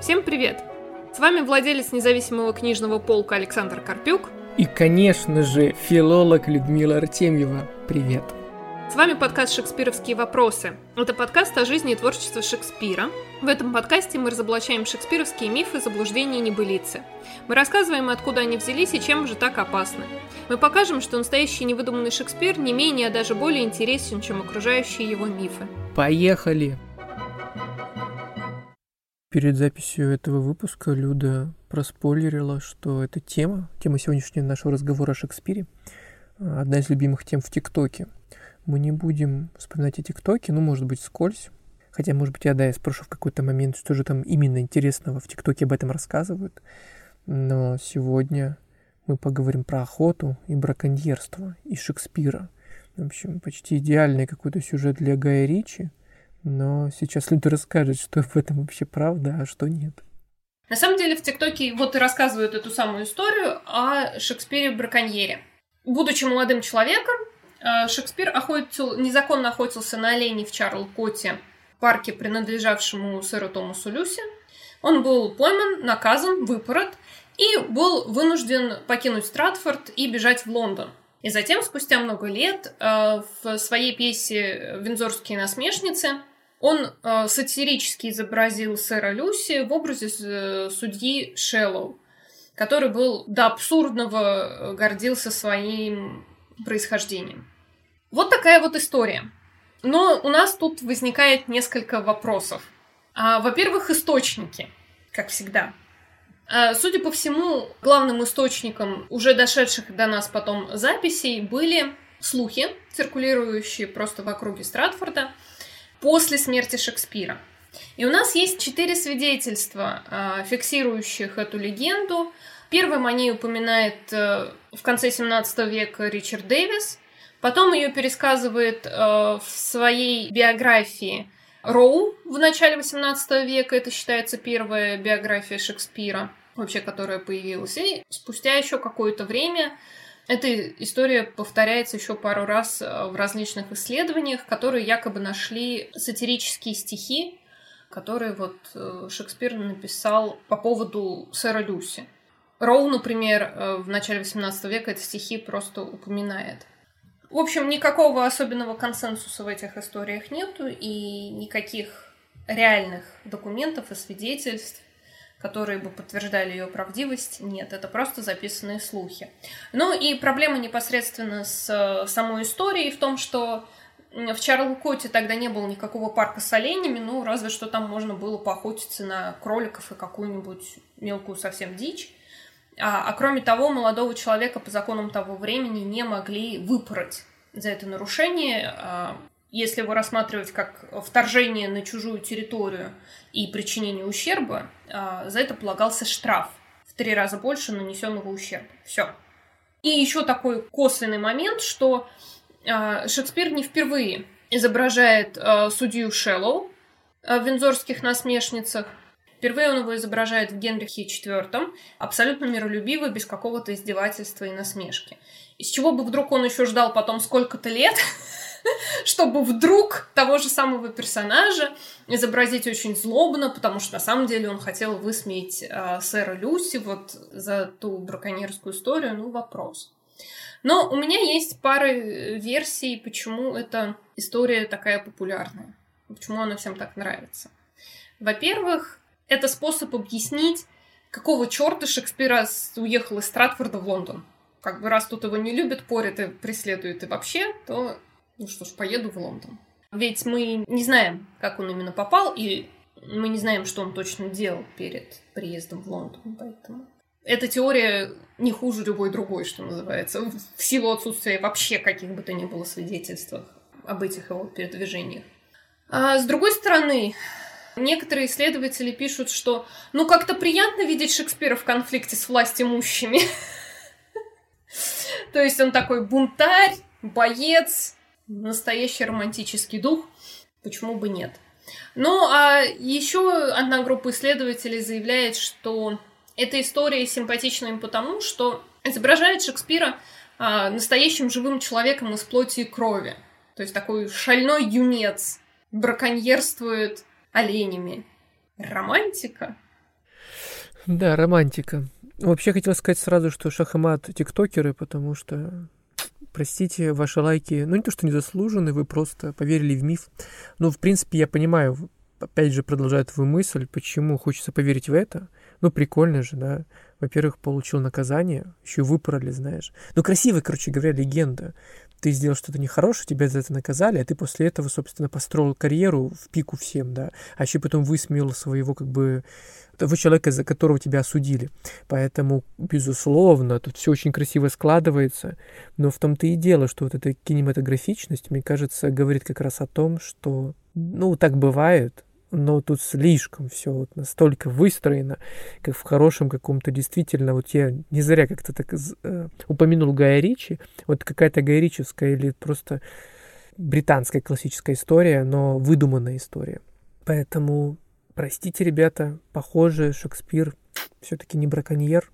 Всем привет! С вами владелец независимого книжного полка Александр Карпюк. И, конечно же, филолог Людмила Артемьева. Привет! С вами подкаст «Шекспировские вопросы». Это подкаст о жизни и творчестве Шекспира. В этом подкасте мы разоблачаем шекспировские мифы, заблуждения и небылицы. Мы рассказываем, откуда они взялись и чем же так опасны. Мы покажем, что настоящий невыдуманный Шекспир не менее, а даже более интересен, чем окружающие его мифы. Поехали! Перед записью этого выпуска Люда проспойлерила, что эта тема, тема сегодняшнего нашего разговора о Шекспире, одна из любимых тем в ТикТоке. Мы не будем вспоминать о ТикТоке, ну, может быть, скользь. Хотя, может быть, я, да, я спрошу в какой-то момент, что же там именно интересного в ТикТоке об этом рассказывают. Но сегодня мы поговорим про охоту и браконьерство и Шекспира. В общем, почти идеальный какой-то сюжет для Гая Ричи – но сейчас люди расскажут, что в этом вообще правда, а что нет. На самом деле в ТикТоке вот и рассказывают эту самую историю о Шекспире-браконьере. Будучи молодым человеком, э, Шекспир охотил, незаконно охотился на оленей в Чарлкоте, парке, принадлежавшему сэру Томасу Люси. Он был пойман, наказан, выпорот и был вынужден покинуть Стратфорд и бежать в Лондон. И затем, спустя много лет, э, в своей пьесе «Винзорские насмешницы» Он э, сатирически изобразил сэра Люси в образе э, судьи Шеллоу, который был до абсурдного э, гордился своим происхождением. Вот такая вот история. Но у нас тут возникает несколько вопросов. А, во-первых, источники, как всегда. А, судя по всему, главным источником уже дошедших до нас потом записей были слухи, циркулирующие просто в округе Стратфорда, после смерти Шекспира. И у нас есть четыре свидетельства, а, фиксирующих эту легенду. Первым о ней упоминает э, в конце 17 века Ричард Дэвис, потом ее пересказывает э, в своей биографии Роу в начале 18 века, это считается первая биография Шекспира, вообще, которая появилась. И спустя еще какое-то время эта история повторяется еще пару раз э, в различных исследованиях, которые якобы нашли сатирические стихи, которые вот э, Шекспир написал по поводу сэра Люси. Роу, например, э, в начале XVIII века эти стихи просто упоминает. В общем, никакого особенного консенсуса в этих историях нету, и никаких реальных документов и свидетельств которые бы подтверждали ее правдивость, нет, это просто записанные слухи. Ну и проблема непосредственно с э, самой историей в том, что в Чарлкоте тогда не было никакого парка с оленями, ну, разве что там можно было поохотиться на кроликов и какую-нибудь мелкую совсем дичь. А, а кроме того, молодого человека по законам того времени не могли выпороть за это нарушение. А, если его рассматривать как вторжение на чужую территорию и причинение ущерба, а, за это полагался штраф в три раза больше нанесенного ущерба. Все. И еще такой косвенный момент, что а, Шекспир не впервые изображает а, судью Шеллоу в «Вензорских насмешницах». Впервые он его изображает в Генрихе IV, абсолютно миролюбиво, без какого-то издевательства и насмешки. Из чего бы вдруг он еще ждал потом сколько-то лет, чтобы вдруг того же самого персонажа изобразить очень злобно, потому что на самом деле он хотел высмеять э, сэра Люси вот за ту браконьерскую историю, ну, вопрос. Но у меня есть пара э, версий, почему эта история такая популярная, почему она всем так нравится. Во-первых, это способ объяснить, какого черта Шекспир уехал из Стратфорда в Лондон. Как бы раз тут его не любят, порят и преследуют и вообще, то ну что ж, поеду в Лондон. Ведь мы не знаем, как он именно попал, и мы не знаем, что он точно делал перед приездом в Лондон, поэтому... Эта теория не хуже любой другой, что называется, в силу отсутствия вообще каких бы то ни было свидетельств об этих его передвижениях. А с другой стороны, некоторые исследователи пишут, что ну как-то приятно видеть Шекспира в конфликте с властимущими. То есть он такой бунтарь, боец, настоящий романтический дух, почему бы нет. Ну, а еще одна группа исследователей заявляет, что эта история симпатична им потому, что изображает Шекспира а, настоящим живым человеком из плоти и крови. То есть такой шальной юнец браконьерствует оленями. Романтика? Да, романтика. Вообще хотел сказать сразу, что шахмат тиктокеры, потому что простите, ваши лайки, ну не то, что не заслужены, вы просто поверили в миф. Но, в принципе, я понимаю, опять же, продолжаю твою мысль, почему хочется поверить в это. Ну, прикольно же, да. Во-первых, получил наказание, еще выпороли, знаешь. Ну, красивая, короче говоря, легенда. Ты сделал что-то нехорошее, тебя за это наказали, а ты после этого, собственно, построил карьеру в пику всем, да. А еще потом высмеял своего, как бы, того человека, за которого тебя осудили. Поэтому, безусловно, тут все очень красиво складывается. Но в том-то и дело, что вот эта кинематографичность, мне кажется, говорит как раз о том, что, ну, так бывает, но тут слишком все вот настолько выстроено, как в хорошем каком-то действительно, вот я не зря как-то так э, упомянул Гая Ричи, вот какая-то Гая Ричевская или просто британская классическая история, но выдуманная история. Поэтому, простите, ребята, похоже, Шекспир все-таки не браконьер,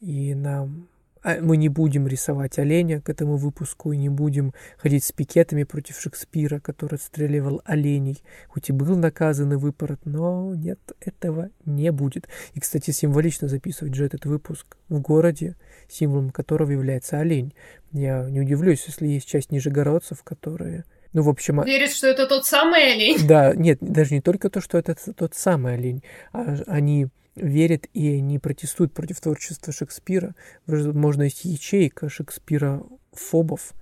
и нам мы не будем рисовать оленя к этому выпуску и не будем ходить с пикетами против Шекспира, который отстреливал оленей. Хоть и был наказан и выпорот, но нет, этого не будет. И, кстати, символично записывать же этот выпуск в городе, символом которого является олень. Я не удивлюсь, если есть часть нижегородцев, которые ну, в общем... А Верит, что это тот самый олень? Да, нет, даже не только то, что это тот самый олень. А они верят и не протестуют против творчества Шекспира. Можно есть ячейка Шекспира фобов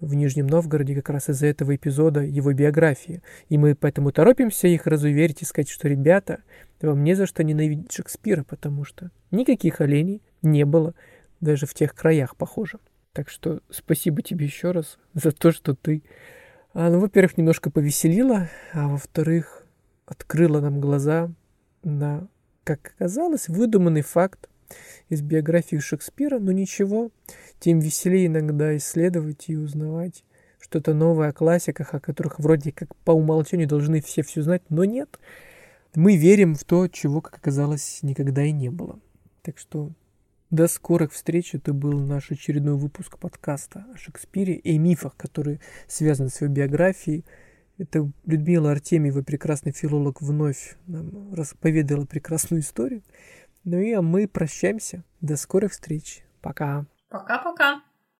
в Нижнем Новгороде как раз из-за этого эпизода его биографии. И мы поэтому торопимся их разуверить и сказать, что, ребята, вам не за что ненавидеть Шекспира, потому что никаких оленей не было даже в тех краях, похоже. Так что спасибо тебе еще раз за то, что ты, а, ну, во-первых, немножко повеселила, а во-вторых, открыла нам глаза на как оказалось, выдуманный факт из биографии Шекспира, но ничего, тем веселее иногда исследовать и узнавать что-то новое о классиках, о которых вроде как по умолчанию должны все все знать, но нет. Мы верим в то, чего, как оказалось, никогда и не было. Так что до скорых встреч. Это был наш очередной выпуск подкаста о Шекспире и мифах, которые связаны с его биографией. Это Людмила Артемьева, прекрасный филолог, вновь нам расповедала прекрасную историю. Ну и а мы прощаемся. До скорых встреч. Пока. Пока-пока.